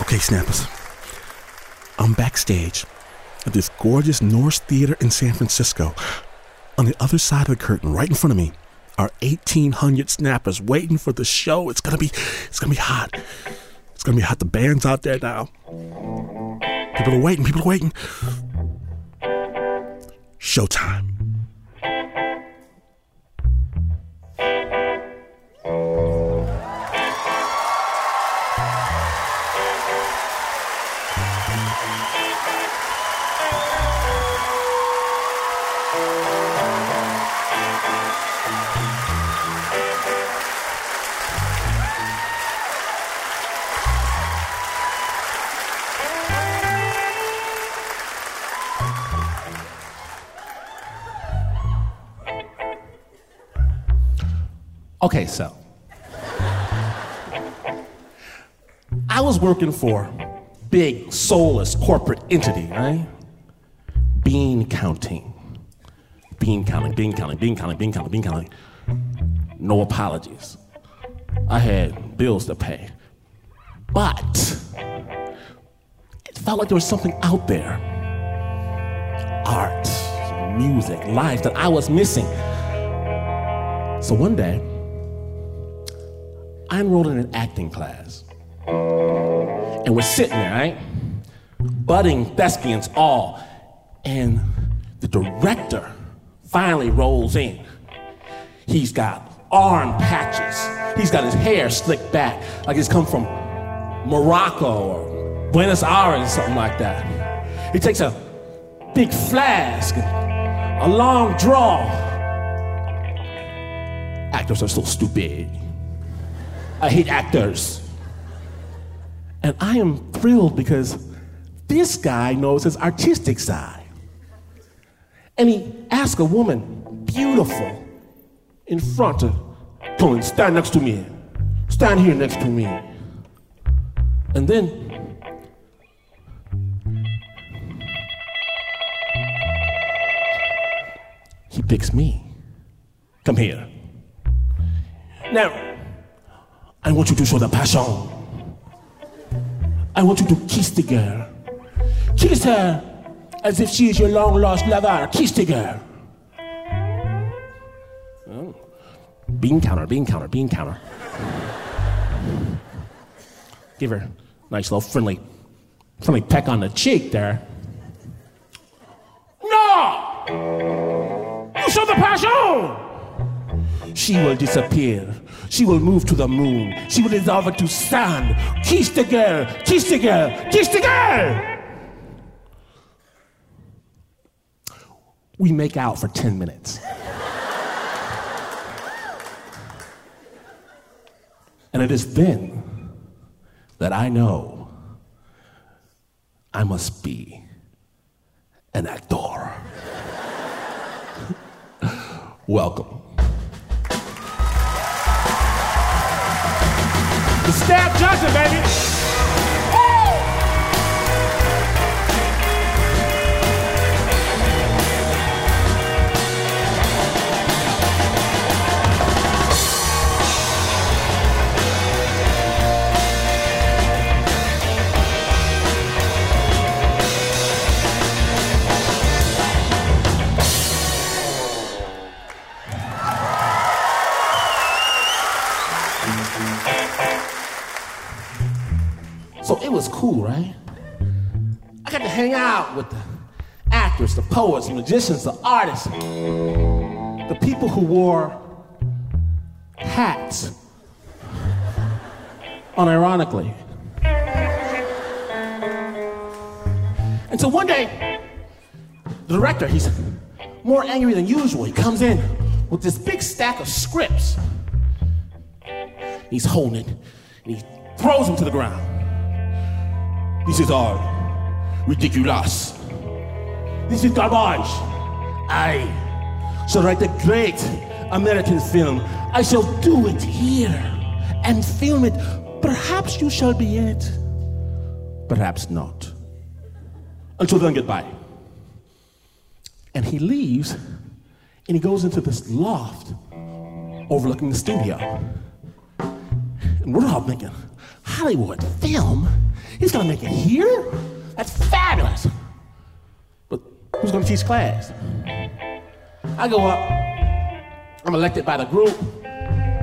Okay, Snappers. I'm backstage at this gorgeous Nourse Theater in San Francisco. On the other side of the curtain, right in front of me, are 1,800 snappers waiting for the show. It's gonna be, it's gonna be hot. It's gonna be hot. The band's out there now. People are waiting. People are waiting. Showtime. Okay, so I was working for big soulless corporate entity, right? Bean counting. Bean counting, bean counting, bean counting, bean counting, bean counting. No apologies. I had bills to pay. But it felt like there was something out there. Art, music, life that I was missing. So one day, I enrolled in an acting class. And we're sitting there, right? Budding thespians all. And the director finally rolls in. He's got arm patches. He's got his hair slicked back, like he's come from Morocco or Buenos Aires or something like that. He takes a big flask, a long draw. Actors are so stupid. I hate actors. And I am thrilled because this guy knows his artistic side. And he asked a woman, beautiful, in front of Tony, stand next to me. Stand here next to me. And then he picks me. Come here. Now, I want you to show the passion. I want you to kiss the girl. Kiss her as if she is your long lost lover. Kiss the girl. Oh. Bean counter, bean counter, bean counter. Give her a nice little friendly, friendly peck on the cheek there. No! You show the passion! She will disappear. She will move to the moon. She will dissolve into sand. Kiss the girl. Kiss the girl. Kiss the girl. We make out for 10 minutes. and it is then that I know I must be an actor. Welcome. Snap Johnson, baby. It was cool, right? I got to hang out with the actors, the poets, the magicians, the artists, the people who wore hats, unironically. And so one day, the director, he's more angry than usual. He comes in with this big stack of scripts. He's holding it, and he throws them to the ground. This is all ridiculous. This is garbage. I shall write a great American film. I shall do it here and film it. Perhaps you shall be in it. Perhaps not. Until then, goodbye. And he leaves and he goes into this loft overlooking the studio. And we're all thinking, Hollywood film? He's gonna make it here? That's fabulous. But who's gonna teach class? I go up, I'm elected by the group,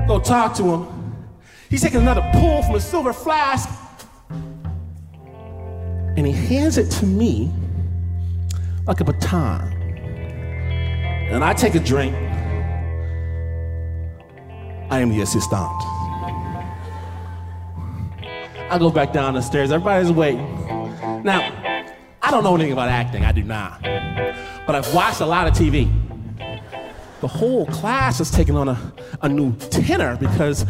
go talk to him. He's taking another pull from a silver flask, and he hands it to me like a baton. And I take a drink. I am the assistant. I go back down the stairs. Everybody's waiting. Now, I don't know anything about acting. I do not. But I've watched a lot of TV. The whole class is taking on a, a new tenor because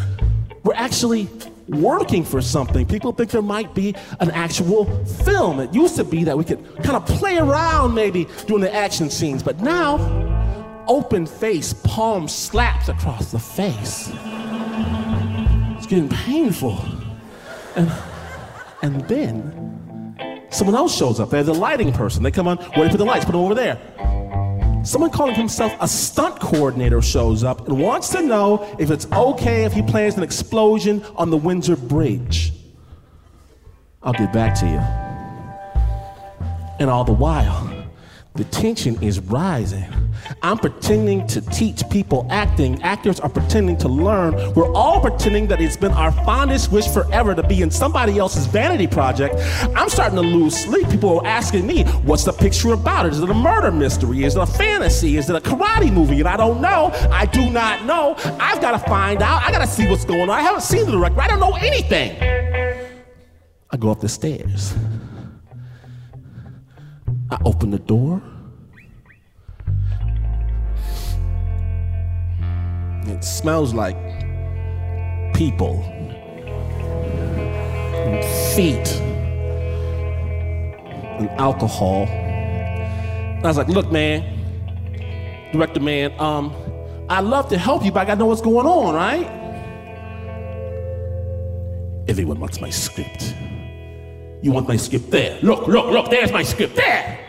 we're actually working for something. People think there might be an actual film. It used to be that we could kind of play around maybe doing the action scenes, but now, open face, palm slaps across the face. It's getting painful. And, and then someone else shows up. They're the lighting person. They come on, where do you put the lights? Put them over there. Someone calling himself a stunt coordinator shows up and wants to know if it's okay if he plans an explosion on the Windsor Bridge. I'll get back to you. And all the while, the tension is rising. I'm pretending to teach people acting. Actors are pretending to learn. We're all pretending that it's been our fondest wish forever to be in somebody else's vanity project. I'm starting to lose sleep. People are asking me, what's the picture about? Is it a murder mystery? Is it a fantasy? Is it a karate movie? And I don't know. I do not know. I've got to find out. I got to see what's going on. I haven't seen the director. I don't know anything. I go up the stairs. I open the door. It smells like people, and feet, and alcohol. I was like, look, man, director man, um, I'd love to help you, but I gotta know what's going on, right? Everyone wants my script. You want my script there? Look, look, look, there's my script there.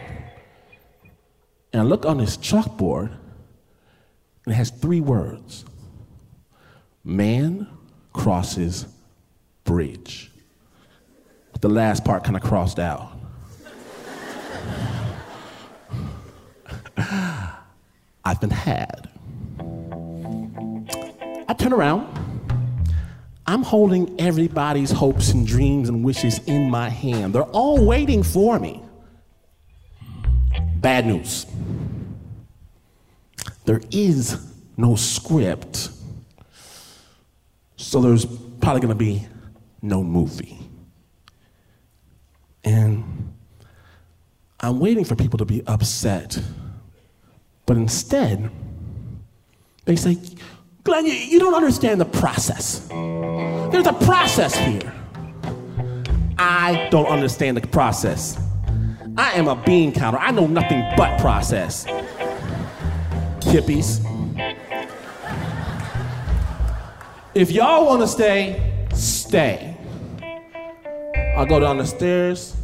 And I look on this chalkboard, and it has three words Man crosses bridge. The last part kind of crossed out. I've been had. I turn around. I'm holding everybody's hopes and dreams and wishes in my hand. They're all waiting for me. Bad news. There is no script, so there's probably gonna be no movie. And I'm waiting for people to be upset, but instead, they say, Glenn, you, you don't understand the process. There's a process here. I don't understand the process. I am a bean counter. I know nothing but process. Hippies. If y'all want to stay, stay. I'll go down the stairs,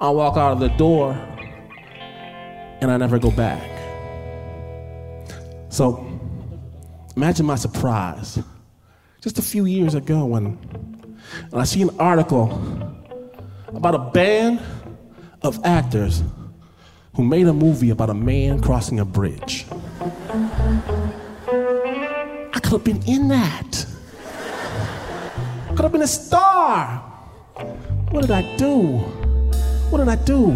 I'll walk out of the door, and I never go back. So imagine my surprise just a few years ago when, when I see an article about a band of actors who made a movie about a man crossing a bridge. I could have been in that. I Could have been a star. What did I do? What did I do?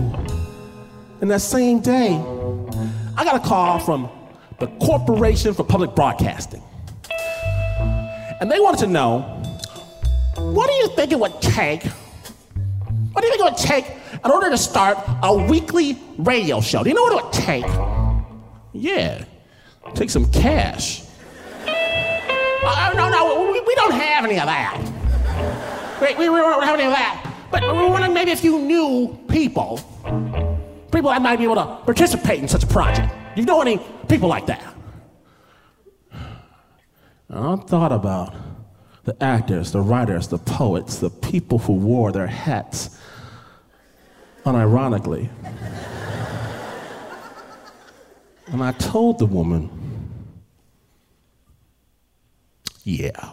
And that same day, I got a call from the Corporation for Public Broadcasting. And they wanted to know what do you think it would take? What do you think it would take in order to start a weekly radio show? Do you know what it would take? Yeah, take some cash. Uh, no, no, we, we don't have any of that. We, we, we don't have any of that. But we're wondering maybe if you knew people, people that might be able to participate in such a project. You know any people like that? I thought about the actors, the writers, the poets, the people who wore their hats unironically. And I told the woman, yeah,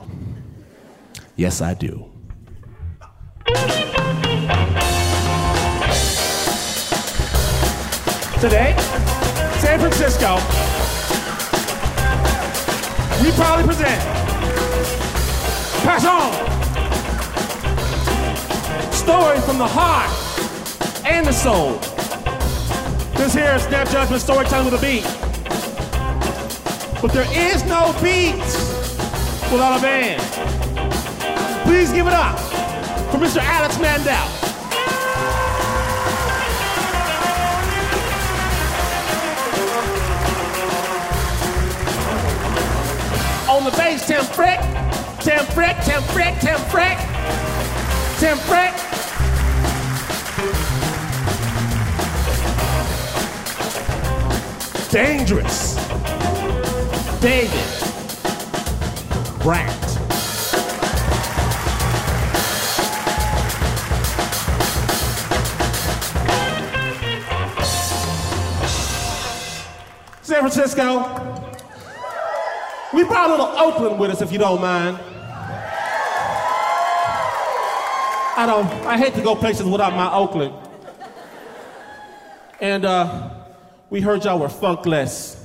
yes, I do. Today, San Francisco, we proudly present Passion. Story from the heart and the soul. This here is Snap Judgment Storytelling with a beat. But there is no beat without a band. Please give it up for Mr. Alex Mandel. On the bass, Tim Frick, Tim Frick, Tim Frick, Tim Frick, Tim Frick. Dangerous. David Brandt. San Francisco. We brought a little Oakland with us, if you don't mind. I don't. I hate to go places without my Oakland. And uh, we heard y'all were funkless,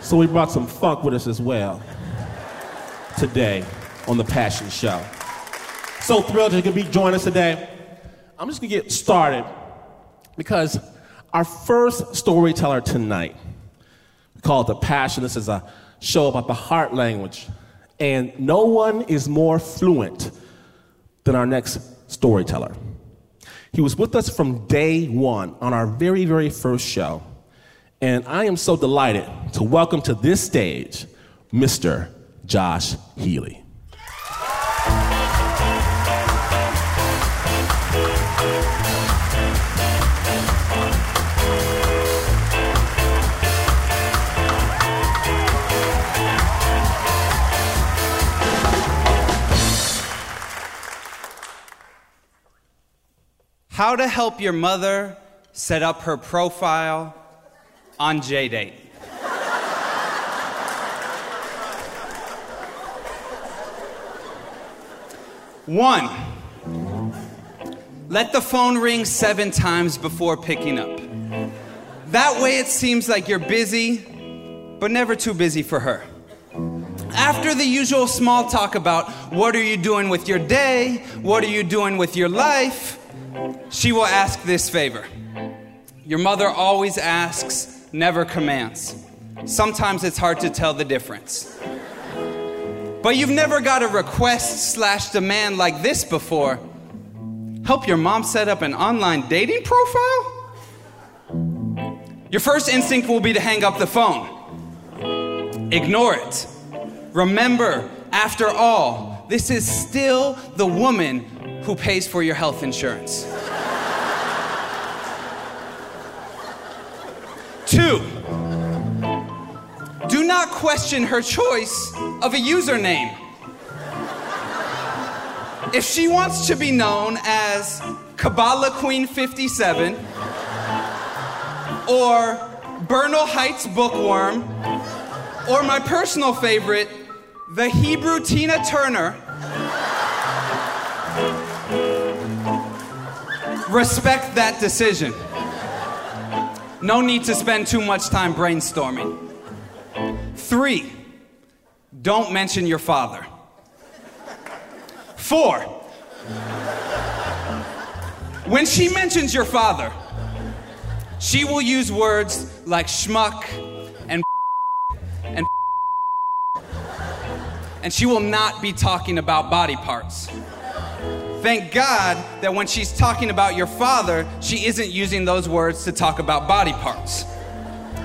so we brought some funk with us as well today on the Passion Show. So thrilled could be joining us today. I'm just gonna get started because our first storyteller tonight, we call it The Passion. This is a show about the heart language. And no one is more fluent than our next storyteller. He was with us from day one on our very, very first show. And I am so delighted to welcome to this stage Mr. Josh Healey. How to help your mother set up her profile on JDate. One, let the phone ring seven times before picking up. That way it seems like you're busy, but never too busy for her. After the usual small talk about what are you doing with your day, what are you doing with your life, she will ask this favor. Your mother always asks, never commands. Sometimes it's hard to tell the difference. But you've never got a request slash demand like this before. Help your mom set up an online dating profile? Your first instinct will be to hang up the phone. Ignore it. Remember, after all, this is still the woman who pays for your health insurance. Two, do not question her choice of a username. If she wants to be known as Kabbalah Queen 57 or Bernal Heights Bookworm or my personal favorite, the Hebrew Tina Turner, respect that decision. No need to spend too much time brainstorming. Three, don't mention your father. Four, when she mentions your father, she will use words like schmuck and and and she will not be talking about body parts. Thank God that when she's talking about your father, she isn't using those words to talk about body parts.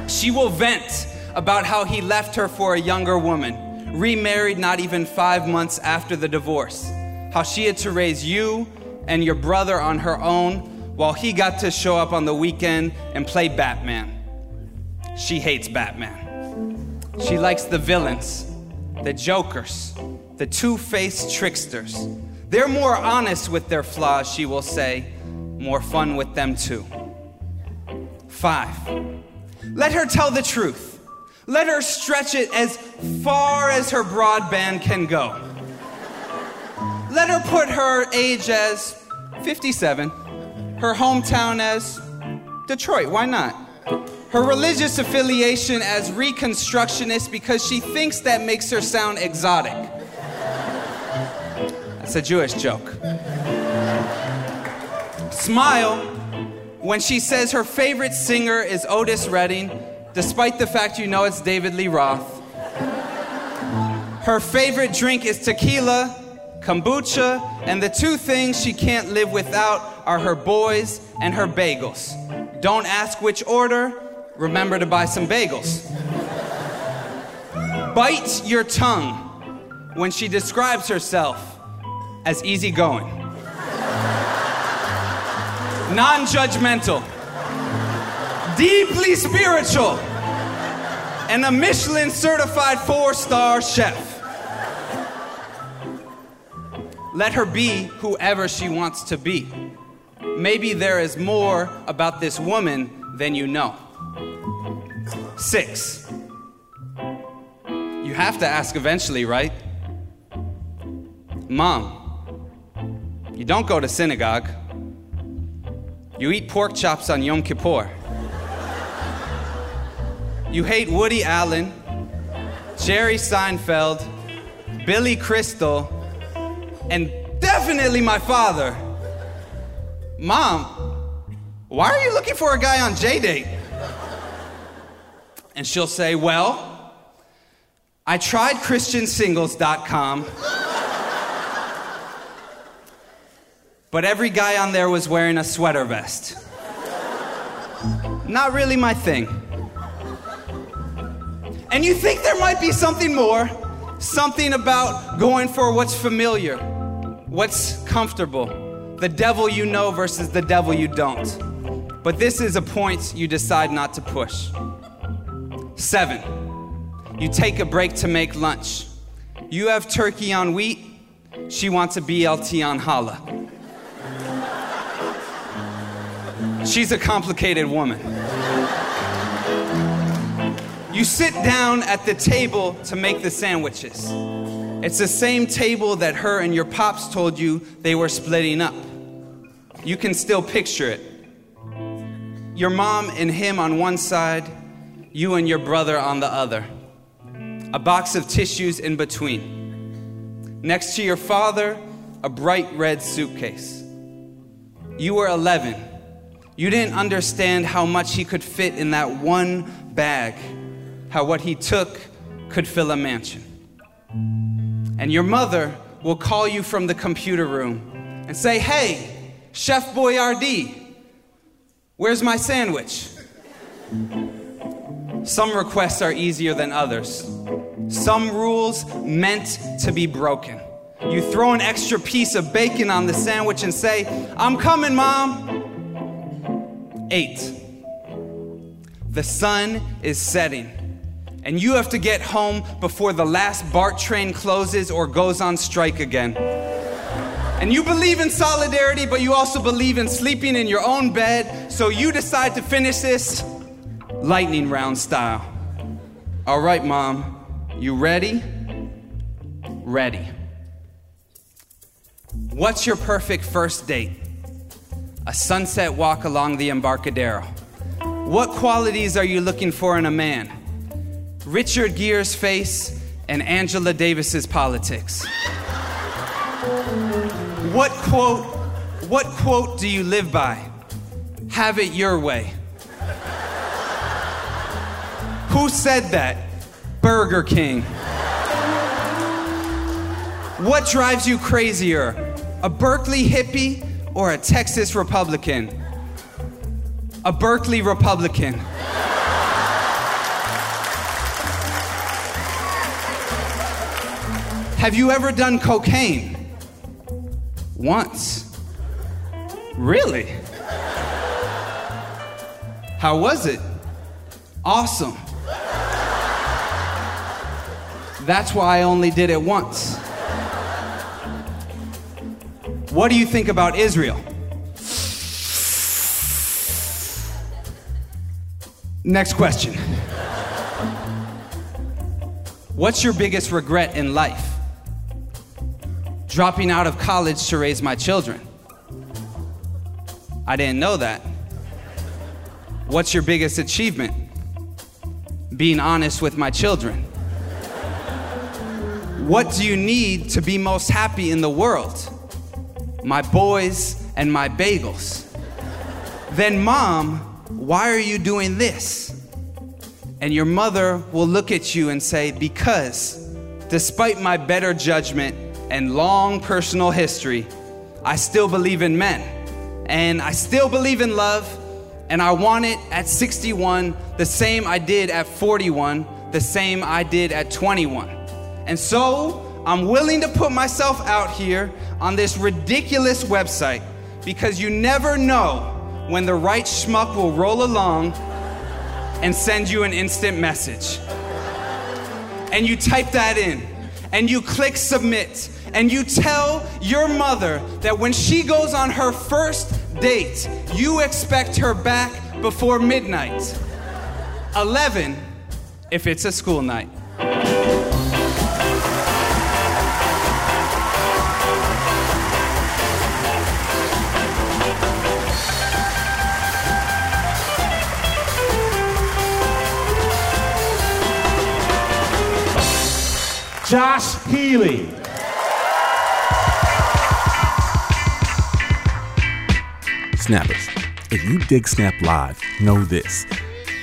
She will vent about how he left her for a younger woman, remarried not even five months after the divorce, how she had to raise you and your brother on her own while he got to show up on the weekend and play Batman. She hates Batman. She likes the villains, the jokers, the two faced tricksters. They're more honest with their flaws, she will say, more fun with them too. Five, let her tell the truth. Let her stretch it as far as her broadband can go. Let her put her age as 57, her hometown as Detroit, why not? Her religious affiliation as Reconstructionist because she thinks that makes her sound exotic. That's a Jewish joke. Smile when she says her favorite singer is Otis Redding, despite the fact you know it's David Lee Roth. Her favorite drink is tequila, kombucha, and the two things she can't live without are her boys and her bagels. Don't ask which order, remember to buy some bagels. Bite your tongue when she describes herself as easygoing, non judgmental, deeply spiritual, and a Michelin certified four star chef. Let her be whoever she wants to be. Maybe there is more about this woman than you know. Six. You have to ask eventually, right? Mom, you don't go to synagogue. You eat pork chops on Yom Kippur. You hate Woody Allen, Jerry Seinfeld, Billy Crystal, and definitely my father. Mom, why are you looking for a guy on JDate? And she'll say, Well, I tried ChristianSingles.com, but every guy on there was wearing a sweater vest. Not really my thing. And you think there might be something more, something about going for what's familiar, what's comfortable, the devil you know versus the devil you don't. But this is a point you decide not to push. Seven, you take a break to make lunch. You have turkey on wheat, she wants a BLT on challah. She's a complicated woman. You sit down at the table to make the sandwiches. It's the same table that her and your pops told you they were splitting up. You can still picture it. Your mom and him on one side, you and your brother on the other. A box of tissues in between. Next to your father, a bright red suitcase. You were 11. You didn't understand how much he could fit in that one bag, how what he took could fill a mansion. And your mother will call you from the computer room and say, Hey, Chef Boyardee, where's my sandwich? Some requests are easier than others. Some rules meant to be broken. You throw an extra piece of bacon on the sandwich and say, I'm coming, mom. Eight. The sun is setting, and you have to get home before the last BART train closes or goes on strike again. And you believe in solidarity, but you also believe in sleeping in your own bed, so you decide to finish this lightning round style. All right, mom, you ready? Ready. What's your perfect first date? A sunset walk along the Embarcadero. What qualities are you looking for in a man? Richard Gere's face and Angela Davis's politics. What quote, what quote do you live by? Have it your way. Who said that? Burger King. What drives you crazier? A Berkeley hippie or a Texas Republican? A Berkeley Republican. Have you ever done cocaine? Once. Really? How was it? Awesome. That's why I only did it once. What do you think about Israel? Next question. What's your biggest regret in life? Dropping out of college to raise my children. I didn't know that. What's your biggest achievement? Being honest with my children. What do you need to be most happy in the world? My boys and my bagels. Then, mom, why are you doing this? And your mother will look at you and say, Because, despite my better judgment and long personal history, I still believe in men. And I still believe in love. And I want it at 61, the same I did at 41, the same I did at 21. And so I'm willing to put myself out here on this ridiculous website because you never know when the right schmuck will roll along and send you an instant message. And you type that in, and you click submit, and you tell your mother that when she goes on her first date, you expect her back before midnight. 11 if it's a school night. Josh Healey. Snappers, if you dig Snap Live, know this.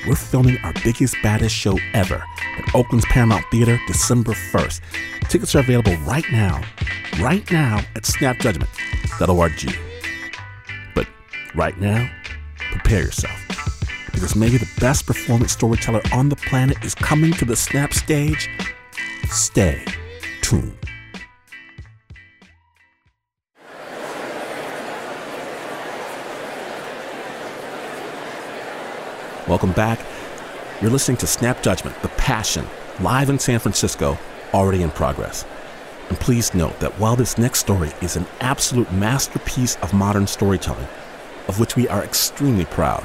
We're filming our biggest, baddest show ever at Oakland's Paramount Theater December 1st. Tickets are available right now, right now at snapjudgment.org. But right now, prepare yourself. Because maybe the best performance storyteller on the planet is coming to the Snap stage Stay tuned. Welcome back. You're listening to Snap Judgment, The Passion, live in San Francisco, already in progress. And please note that while this next story is an absolute masterpiece of modern storytelling, of which we are extremely proud,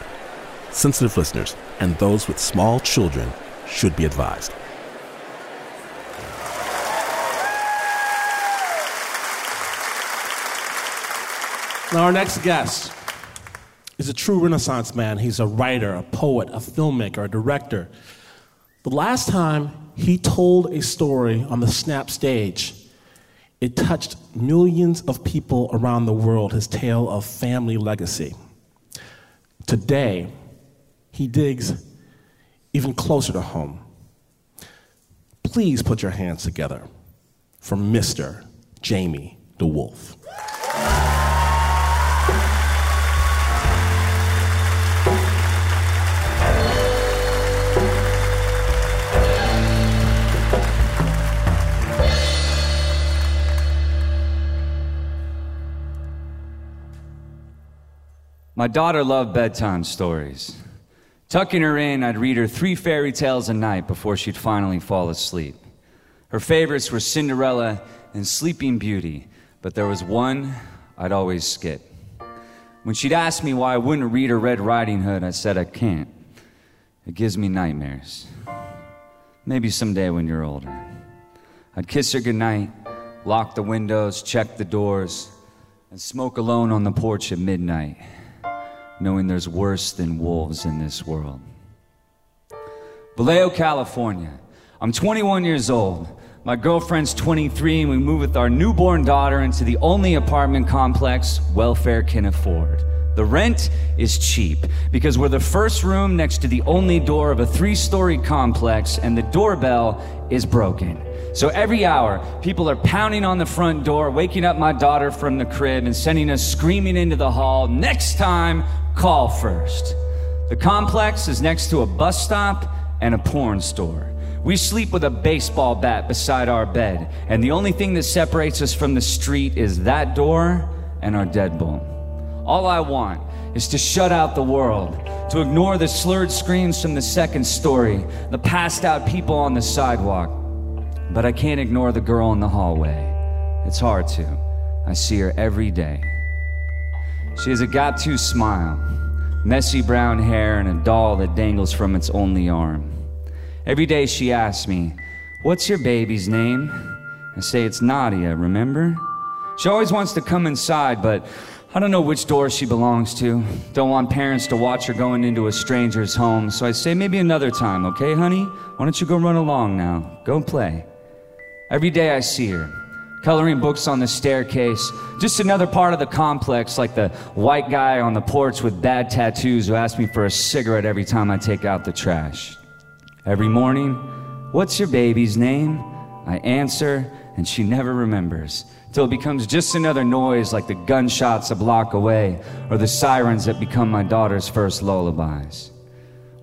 sensitive listeners and those with small children should be advised. Now, our next guest is a true Renaissance man. He's a writer, a poet, a filmmaker, a director. The last time he told a story on the Snap stage, it touched millions of people around the world, his tale of family legacy. Today, he digs even closer to home. Please put your hands together for Mr. Jamie DeWolf. My daughter loved bedtime stories. Tucking her in, I'd read her three fairy tales a night before she'd finally fall asleep. Her favorites were Cinderella and Sleeping Beauty, but there was one I'd always skip. When she'd ask me why I wouldn't read her Red Riding Hood, I said I can't. It gives me nightmares. Maybe someday when you're older. I'd kiss her goodnight, lock the windows, check the doors, and smoke alone on the porch at midnight knowing there's worse than wolves in this world. Vallejo, California. I'm 21 years old. My girlfriend's 23, and we move with our newborn daughter into the only apartment complex welfare can afford. The rent is cheap because we're the first room next to the only door of a three story complex, and the doorbell is broken. So every hour, people are pounding on the front door, waking up my daughter from the crib, and sending us screaming into the hall. Next time, call first. The complex is next to a bus stop and a porn store. We sleep with a baseball bat beside our bed, and the only thing that separates us from the street is that door and our deadbolt. All I want is to shut out the world, to ignore the slurred screams from the second story, the passed out people on the sidewalk. But I can't ignore the girl in the hallway. It's hard to. I see her every day. She has a got to smile, messy brown hair, and a doll that dangles from its only arm. Every day she asks me, What's your baby's name? I say it's Nadia, remember? She always wants to come inside, but I don't know which door she belongs to. Don't want parents to watch her going into a stranger's home, so I say maybe another time, okay, honey? Why don't you go run along now? Go play. Every day I see her, coloring books on the staircase. Just another part of the complex, like the white guy on the porch with bad tattoos who asks me for a cigarette every time I take out the trash. Every morning, what's your baby's name? I answer, and she never remembers. Till it becomes just another noise like the gunshots a block away or the sirens that become my daughter's first lullabies.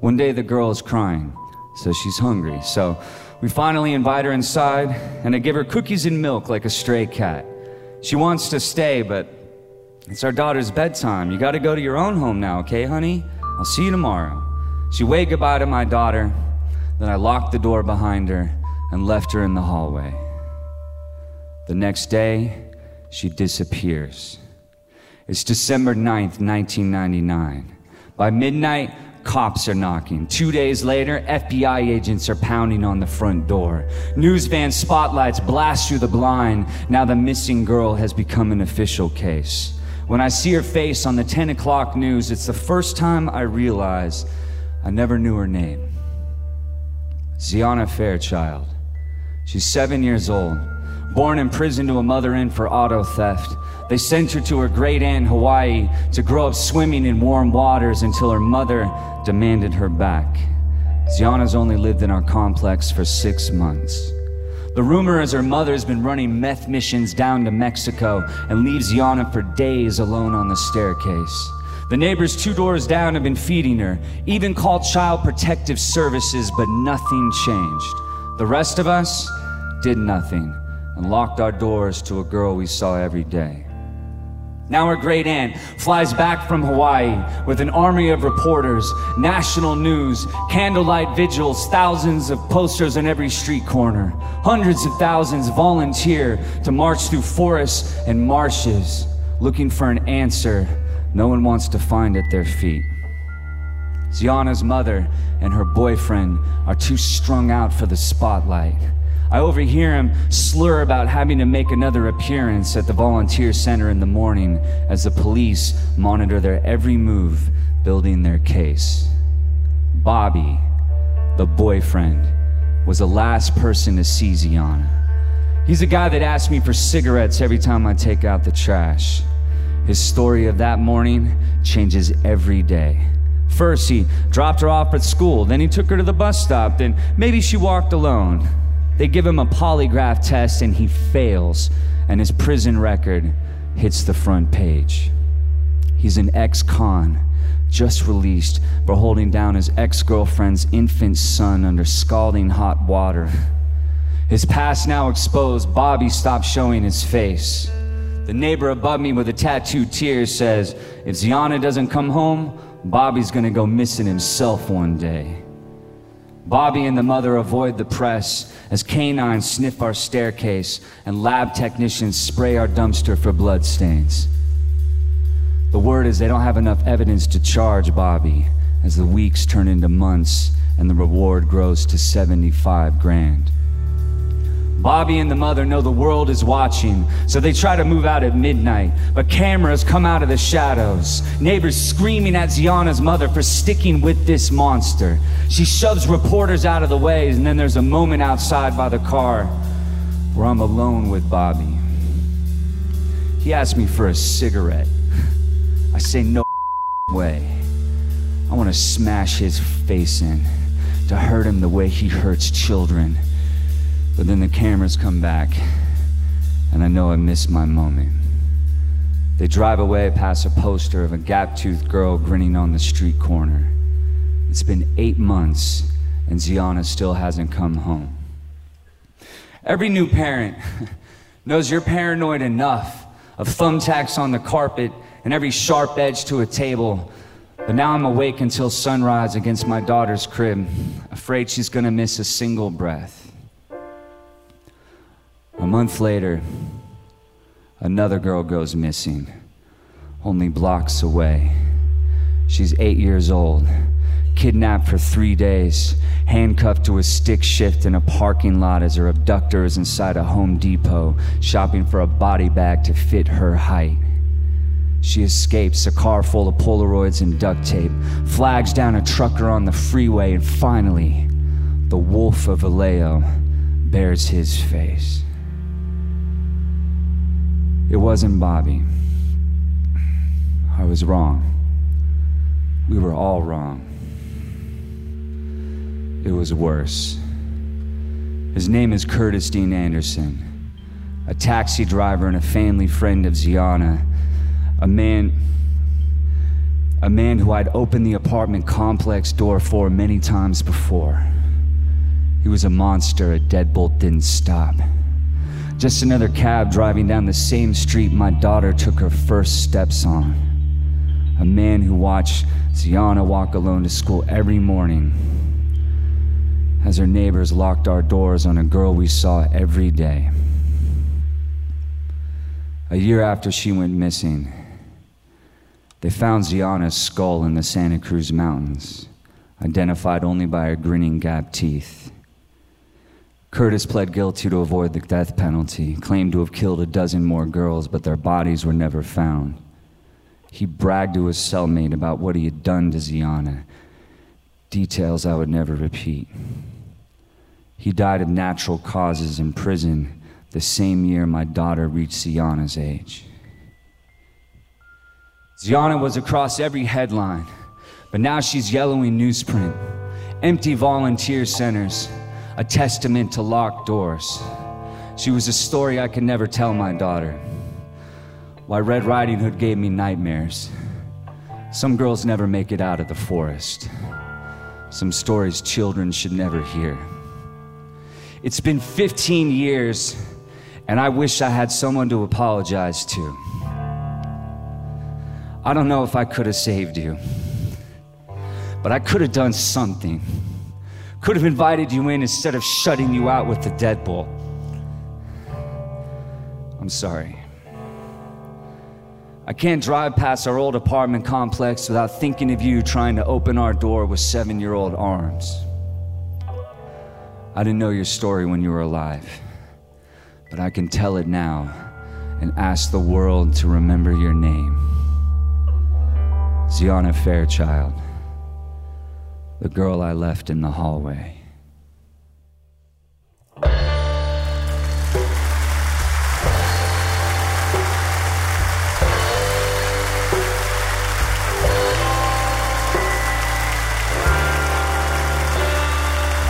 One day the girl is crying, so she's hungry. So we finally invite her inside, and I give her cookies and milk like a stray cat. She wants to stay, but it's our daughter's bedtime. You gotta go to your own home now, okay, honey? I'll see you tomorrow. She waved goodbye to my daughter, then I locked the door behind her and left her in the hallway. The next day, she disappears. It's December 9th, 1999. By midnight, Cops are knocking. Two days later, FBI agents are pounding on the front door. News van spotlights blast through the blind. Now the missing girl has become an official case. When I see her face on the 10 o'clock news, it's the first time I realize I never knew her name. Xiana Fairchild. She's seven years old, born in prison to a mother in for auto theft. They sent her to her great aunt Hawaii to grow up swimming in warm waters until her mother demanded her back. Xiana's only lived in our complex for six months. The rumor is her mother's been running meth missions down to Mexico and leaves Xiana for days alone on the staircase. The neighbors two doors down have been feeding her, even called Child Protective Services, but nothing changed. The rest of us did nothing and locked our doors to a girl we saw every day. Now her great aunt flies back from Hawaii with an army of reporters, national news, candlelight vigils, thousands of posters on every street corner. Hundreds of thousands volunteer to march through forests and marshes looking for an answer no one wants to find at their feet. Xiana's mother and her boyfriend are too strung out for the spotlight. I overhear him slur about having to make another appearance at the volunteer center in the morning as the police monitor their every move, building their case. Bobby, the boyfriend, was the last person to see Xiana. He's the guy that asks me for cigarettes every time I take out the trash. His story of that morning changes every day. First, he dropped her off at school, then he took her to the bus stop, then maybe she walked alone. They give him a polygraph test and he fails, and his prison record hits the front page. He's an ex con, just released for holding down his ex girlfriend's infant son under scalding hot water. His past now exposed, Bobby stopped showing his face. The neighbor above me with a tattooed tear says, If Xiana doesn't come home, Bobby's gonna go missing himself one day. Bobby and the mother avoid the press as canines sniff our staircase and lab technicians spray our dumpster for bloodstains. The word is they don't have enough evidence to charge Bobby as the weeks turn into months and the reward grows to 75 grand. Bobby and the mother know the world is watching, so they try to move out at midnight. But cameras come out of the shadows. Neighbors screaming at Xiana's mother for sticking with this monster. She shoves reporters out of the way, and then there's a moment outside by the car where I'm alone with Bobby. He asks me for a cigarette. I say, no way. I want to smash his face in to hurt him the way he hurts children. But then the cameras come back, and I know I missed my moment. They drive away past a poster of a gap toothed girl grinning on the street corner. It's been eight months, and Xiana still hasn't come home. Every new parent knows you're paranoid enough of thumbtacks on the carpet and every sharp edge to a table. But now I'm awake until sunrise against my daughter's crib, afraid she's gonna miss a single breath. A month later, another girl goes missing, only blocks away. She's eight years old, kidnapped for three days, handcuffed to a stick shift in a parking lot as her abductor is inside a Home Depot, shopping for a body bag to fit her height. She escapes a car full of Polaroids and duct tape, flags down a trucker on the freeway, and finally, the wolf of Vallejo bares his face. It wasn't Bobby. I was wrong. We were all wrong. It was worse. His name is Curtis Dean Anderson, a taxi driver and a family friend of Xiana, a man a man who I'd opened the apartment complex door for many times before. He was a monster, a deadbolt didn't stop. Just another cab driving down the same street my daughter took her first steps on. A man who watched Xiana walk alone to school every morning as her neighbors locked our doors on a girl we saw every day. A year after she went missing, they found Xiana's skull in the Santa Cruz Mountains, identified only by her grinning gap teeth. Curtis pled guilty to avoid the death penalty, claimed to have killed a dozen more girls, but their bodies were never found. He bragged to his cellmate about what he had done to Xiana, details I would never repeat. He died of natural causes in prison the same year my daughter reached Xiana's age. Xiana was across every headline, but now she's yellowing newsprint, empty volunteer centers, a testament to locked doors. She was a story I could never tell my daughter. Why Red Riding Hood gave me nightmares. Some girls never make it out of the forest. Some stories children should never hear. It's been 15 years, and I wish I had someone to apologize to. I don't know if I could have saved you, but I could have done something. Could have invited you in instead of shutting you out with the deadbolt. I'm sorry. I can't drive past our old apartment complex without thinking of you trying to open our door with seven year old arms. I didn't know your story when you were alive, but I can tell it now and ask the world to remember your name Xiana Fairchild, the girl I left in the hallway.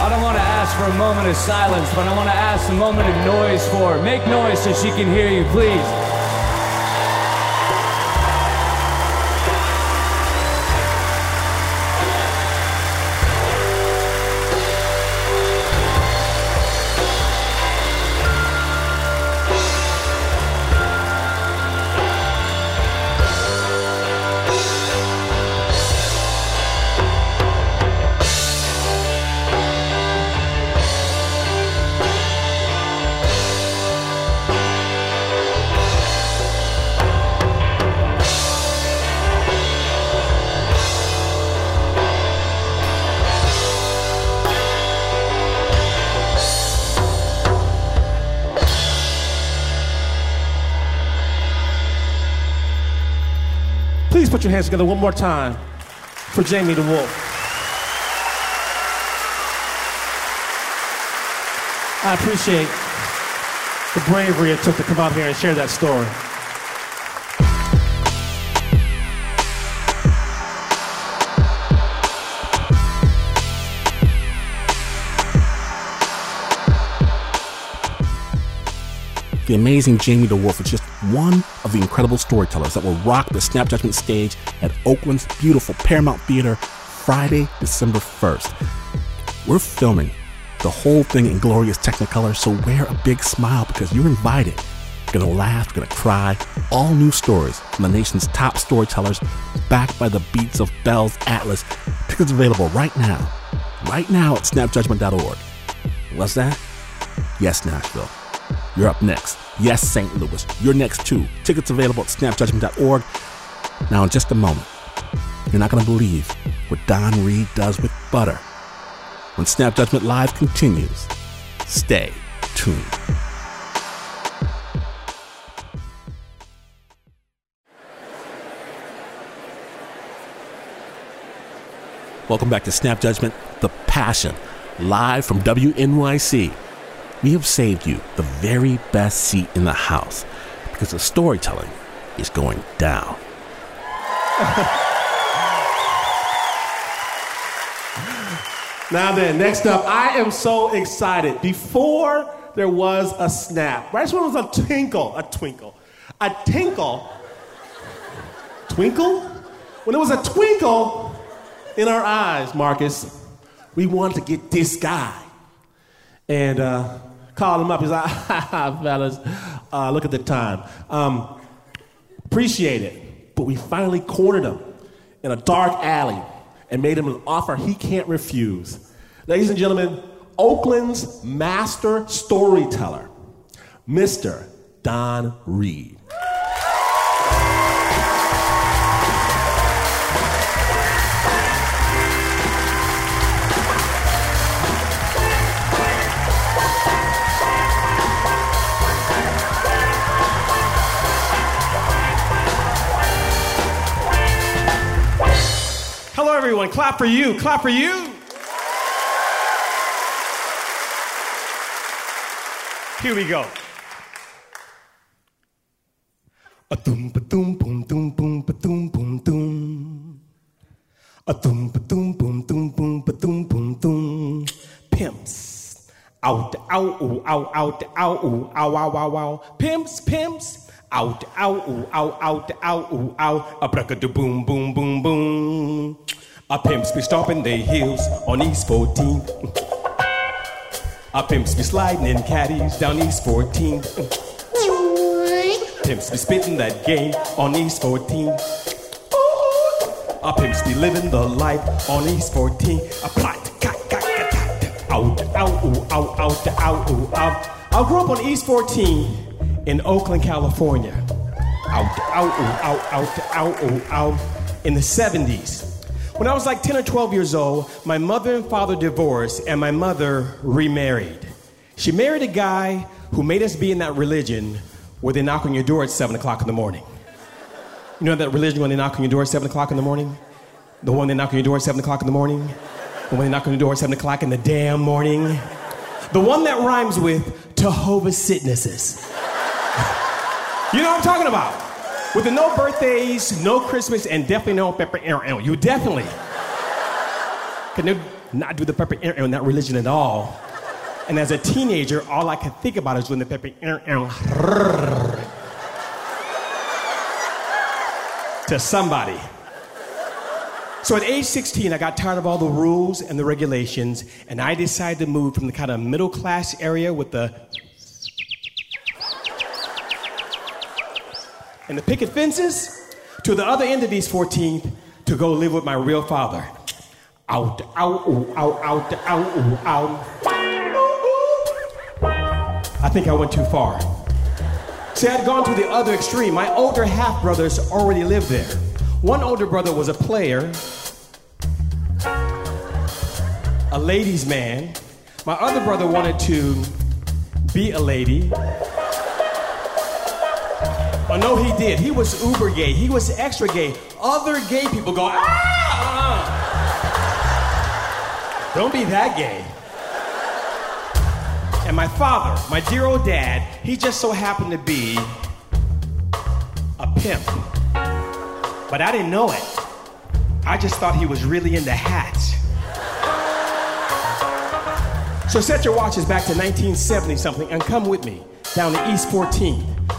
I don't want to ask for a moment of silence, but I want to ask a moment of noise for her. Make noise so she can hear you, please. Put your hands together one more time for Jamie DeWolf. I appreciate the bravery it took to come out here and share that story. The amazing Jamie DeWolf is just one of the incredible storytellers that will rock the Snap Judgment stage at Oakland's beautiful Paramount Theater Friday, December 1st. We're filming the whole thing in glorious Technicolor, so wear a big smile because you're invited gonna laugh, gonna cry. All new stories from the nation's top storytellers, backed by the beats of Bells Atlas. Tickets available right now. Right now at snapjudgment.org. What's that? Yes, Nashville. You're up next. Yes, St. Louis. You're next too. Tickets available at snapjudgment.org. Now, in just a moment, you're not going to believe what Don Reed does with butter. When Snap Judgment Live continues, stay tuned. Welcome back to Snap Judgment, The Passion, live from WNYC. We have saved you the very best seat in the house because the storytelling is going down. Now then, next up, I am so excited. Before there was a snap, right when it was a twinkle, a twinkle, a tinkle, twinkle? When it was a twinkle in our eyes, Marcus, we wanted to get this guy. And uh, called him up. He's like, fellas, uh, look at the time. Um, appreciate it. But we finally cornered him in a dark alley and made him an offer he can't refuse. Ladies and gentlemen, Oakland's master storyteller, Mr. Don Reed. Clap for you. Clap for you. Here we go. A boom boom boom. A boom boom boom. Pimps. Out, out, ooh, out, out, out, ooh, ow, ow, ow, ow. Pimps, pimps. Out, out, ooh, out, out, out, ooh, ow. A boom, boom, boom, boom. A pimps be stomping their heels on East 14. A pimps be sliding in caddies down East 14. Pimps be spitting that game on East 14. A pimps be living the life on East 14. A plot, cat, cat, cat. Out, out, ooh, out, out, out, ooh, out. I grew up on East 14 in Oakland, California. Out, out, ooh, out, out, out, ooh, out. In the 70s. When I was like 10 or 12 years old, my mother and father divorced, and my mother remarried. She married a guy who made us be in that religion where they knock on your door at 7 o'clock in the morning. You know that religion when they knock on your door at 7 o'clock in the morning? The one they knock on your door at 7 o'clock in the morning? The one they knock on your door at 7 o'clock in the damn morning? The one that rhymes with Jehovah's Witnesses. you know what I'm talking about? With the no birthdays, no Christmas, and definitely no pepper air. You definitely could not do the pepper air that religion at all. And as a teenager, all I could think about is doing the pepper air to somebody. So at age 16, I got tired of all the rules and the regulations, and I decided to move from the kind of middle class area with the and the picket fences to the other end of these 14th to go live with my real father. Out, out, ooh, out, out, out, ooh, out. I think I went too far. See, I'd gone to the other extreme. My older half brothers already lived there. One older brother was a player, a ladies' man. My other brother wanted to be a lady. Oh, no, he did. He was uber gay. He was extra gay. Other gay people go, ah! Don't be that gay. And my father, my dear old dad, he just so happened to be a pimp. But I didn't know it. I just thought he was really into hats. So set your watches back to 1970 something and come with me down to East 14,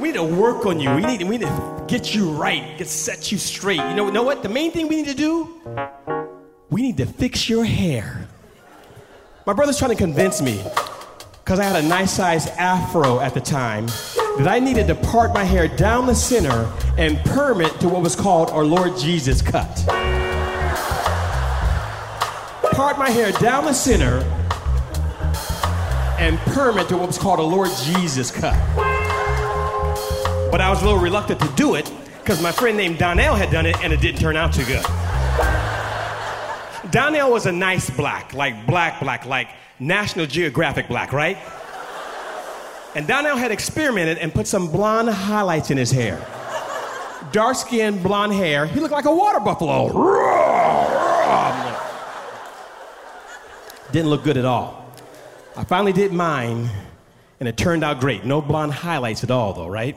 We need to work on you. We need, we need to get you right, get set you straight. You know, know what? The main thing we need to do, we need to fix your hair. My brother's trying to convince me, because I had a nice size afro at the time, that I needed to part my hair down the center and perm it to what was called our Lord Jesus cut. Part my hair down the center and perm it to what was called a Lord Jesus cut. But I was a little reluctant to do it because my friend named Donnell had done it and it didn't turn out too good. Donnell was a nice black, like black, black, like National Geographic black, right? And Donnell had experimented and put some blonde highlights in his hair. Dark skinned blonde hair. He looked like a water buffalo. Didn't look good at all. I finally did mine, and it turned out great. No blonde highlights at all, though, right?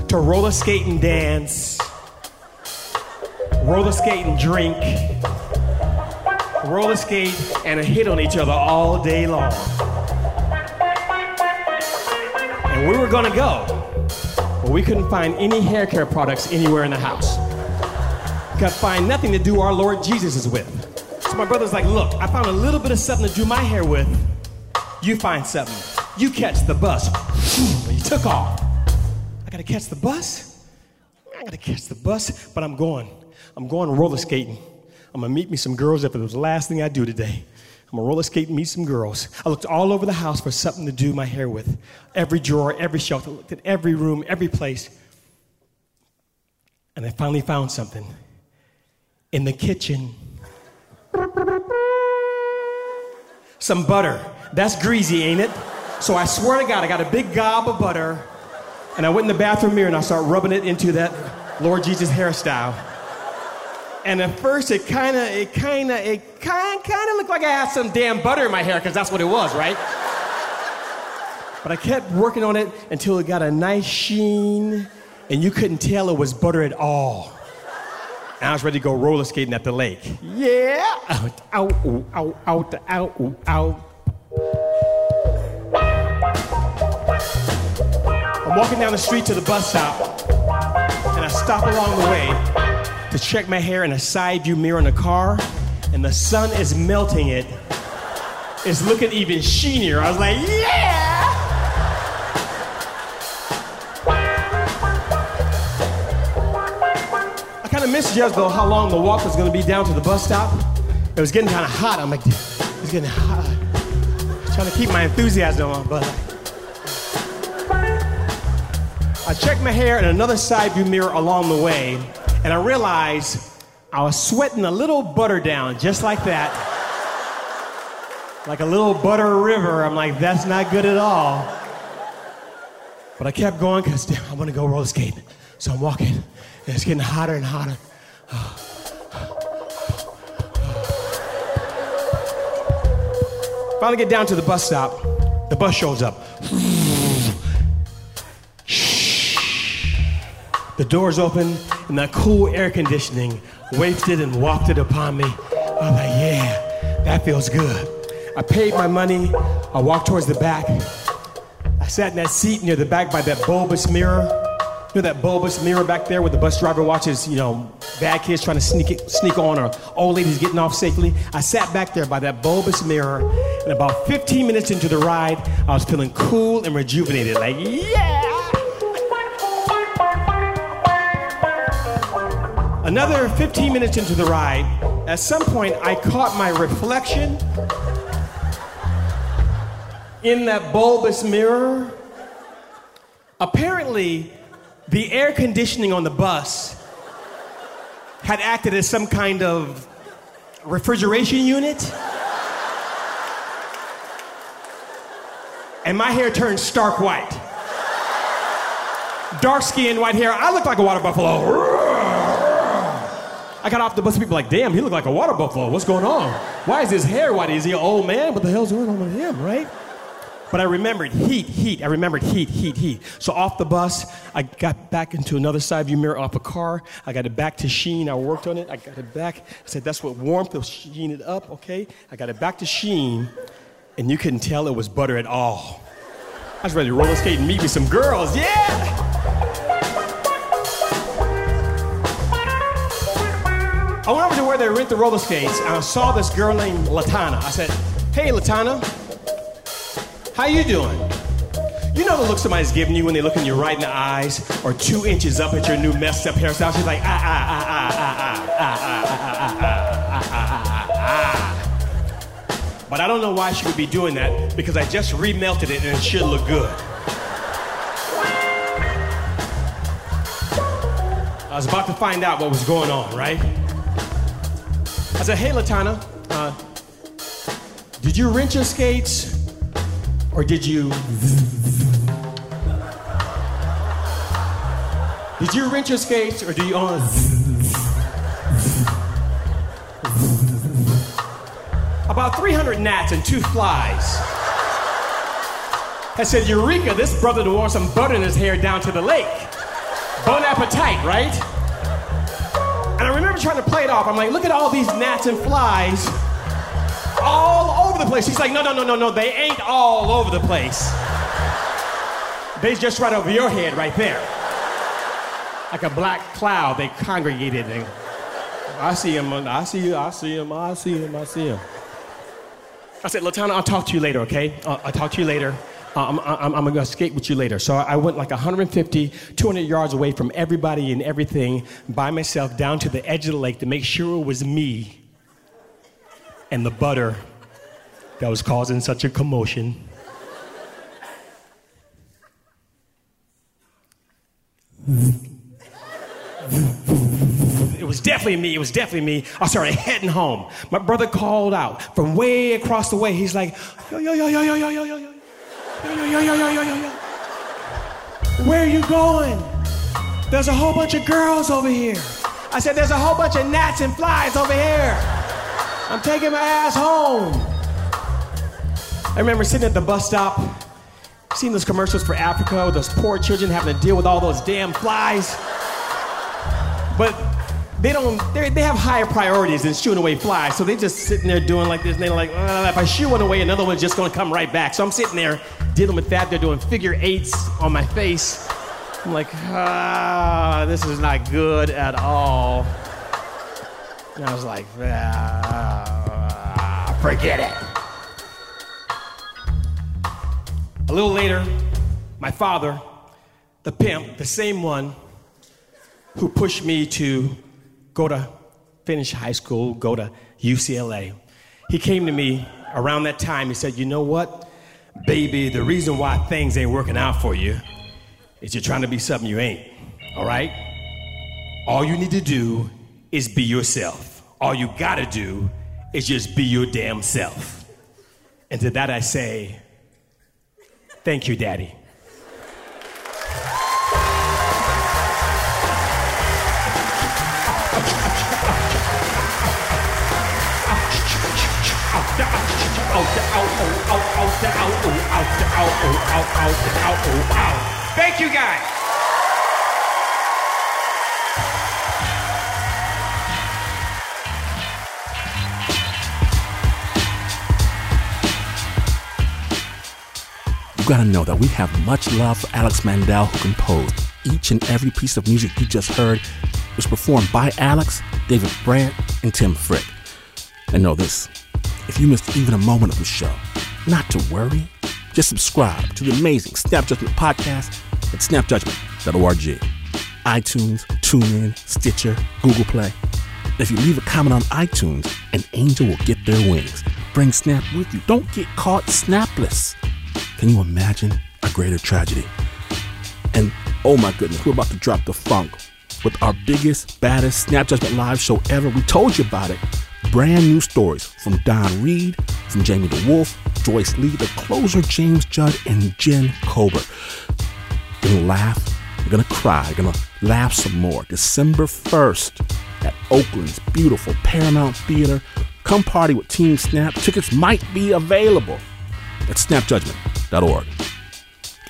to roller skate and dance, roller skate and drink, roller skate and hit on each other all day long. And we were gonna go, but we couldn't find any hair care products anywhere in the house. Could find nothing to do our Lord Jesus is with. So my brother's like, look, I found a little bit of something to do my hair with. You find something. You catch the bus. He took off. I gotta catch the bus. I gotta catch the bus, but I'm going. I'm going roller skating. I'm gonna meet me some girls if it was the last thing I do today. I'm gonna roller skate and meet some girls. I looked all over the house for something to do my hair with. Every drawer, every shelf, I looked at every room, every place. And I finally found something in the kitchen. Some butter. That's greasy, ain't it? So I swear to God, I got a big gob of butter, and I went in the bathroom mirror and I started rubbing it into that Lord Jesus hairstyle. And at first, it kind of, it kind of, it kind, of looked like I had some damn butter in my hair, because that's what it was, right? But I kept working on it until it got a nice sheen, and you couldn't tell it was butter at all. And I was ready to go roller skating at the lake. Yeah! Out, out, out, out, out, out. Walking down the street to the bus stop, and I stop along the way to check my hair in a side view mirror in the car, and the sun is melting it. It's looking even sheenier. I was like, yeah! I kind of misjudged though how long the walk was going to be down to the bus stop. It was getting kind of hot. I'm like, it's getting hot. trying to keep my enthusiasm on, but I checked my hair in another side view mirror along the way, and I realized I was sweating a little butter down just like that. Like a little butter river. I'm like, that's not good at all. But I kept going because I want to go roller skating. So I'm walking, and it's getting hotter and hotter. Finally get down to the bus stop. The bus shows up. The doors open, and that cool air conditioning wafted and wafted upon me. I'm like, yeah, that feels good. I paid my money. I walked towards the back. I sat in that seat near the back by that bulbous mirror. you know that bulbous mirror back there where the bus driver watches, you know, bad kids trying to sneak it, sneak on or old ladies getting off safely. I sat back there by that bulbous mirror, and about 15 minutes into the ride, I was feeling cool and rejuvenated. Like, yeah! Another 15 minutes into the ride, at some point, I caught my reflection in that bulbous mirror. Apparently, the air conditioning on the bus had acted as some kind of refrigeration unit. And my hair turned stark white. Dark skin, white hair. I looked like a water buffalo. I got off the bus, people like, damn, he looked like a water buffalo. What's going on? Why is his hair white? Is he an old man? What the hell's going on with him, right? But I remembered heat, heat. I remembered heat, heat, heat. So off the bus, I got back into another side view mirror off a car. I got it back to Sheen. I worked on it. I got it back. I said, that's what warmth will sheen it up, okay? I got it back to Sheen, and you couldn't tell it was butter at all. I was ready to roller skate and meet with some girls. Yeah! I went over to where they rent the roller skates, and I saw this girl named Latana. I said, hey, Latana, how you doing? You know the look somebody's giving you when they look in you right in the eyes or two inches up at your new messed up hairstyle? She's like, ah, ah, ah, ah, ah, ah, ah, ah, ah, ah, ah, ah. But I don't know why she would be doing that because I just remelted it and it should look good. I was about to find out what was going on, right? I said, hey, Latana, uh, did you rent your skates or did you. Did you rent your skates or do you own. About 300 gnats and two flies. I said, Eureka, this brother wore some butter in his hair down to the lake. Bon appetite, right? And I remember trying to off. I'm like, look at all these gnats and flies all over the place. He's like, no, no, no, no, no, they ain't all over the place. They's just right over your head right there. Like a black cloud, they congregated. And I see him, I see you, I see him, I see him, I see him. I said, Latana, I'll talk to you later, okay? Uh, I'll talk to you later. Uh, I'm, I'm, I'm, gonna skate with you later. So I went like 150, 200 yards away from everybody and everything by myself down to the edge of the lake to make sure it was me and the butter that was causing such a commotion. It was definitely me. It was definitely me. I started heading home. My brother called out from way across the way. He's like, yo, yo, yo, yo, yo, yo, yo, yo, Yo, yo, yo, yo, yo, yo, yo, Where are you going? There's a whole bunch of girls over here. I said, there's a whole bunch of gnats and flies over here. I'm taking my ass home. I remember sitting at the bus stop, seeing those commercials for Africa with those poor children having to deal with all those damn flies. But they don't, they have higher priorities than shooing away flies. So they're just sitting there doing like this, and they're like, ah, if I shoo one away, another one's just gonna come right back. So I'm sitting there dealing with that. They're doing figure eights on my face. I'm like, ah, this is not good at all. And I was like, ah, forget it. A little later, my father, the pimp, the same one who pushed me to go to finish high school, go to UCLA, he came to me around that time. He said, You know what, baby, the reason why things ain't working out for you is you're trying to be something you ain't, all right? All you need to do is be yourself. All you gotta do is just be your damn self. And to that I say, thank you, Daddy. Thank you, guys. you gotta know that we have much love for Alex Mandel, who composed each and every piece of music you just heard. Was performed by Alex, David Brandt, and Tim Frick. And know this if you missed even a moment of the show, not to worry. Just subscribe to the amazing Snap Judgment podcast at snapjudgment.org. iTunes, TuneIn, Stitcher, Google Play. If you leave a comment on iTunes, an angel will get their wings. Bring Snap with you. Don't get caught snapless. Can you imagine a greater tragedy? And oh my goodness, we're about to drop the funk with our biggest, baddest Snap Judgment Live show ever. We told you about it. Brand new stories from Don Reed, from Jamie DeWolf, Joyce Lee, the closer James Judd, and Jen Colbert. You're gonna laugh, you're gonna cry, you're gonna laugh some more. December 1st at Oakland's beautiful Paramount Theater. Come party with Team Snap. Tickets might be available at snapjudgment.org.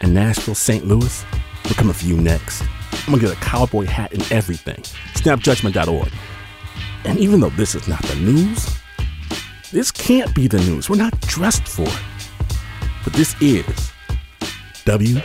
And Nashville, St. Louis, we're coming for you next. I'm gonna get a cowboy hat and everything. Snapjudgment.org. And even though this is not the news, this can't be the news. We're not dressed for it. But this is WNYC.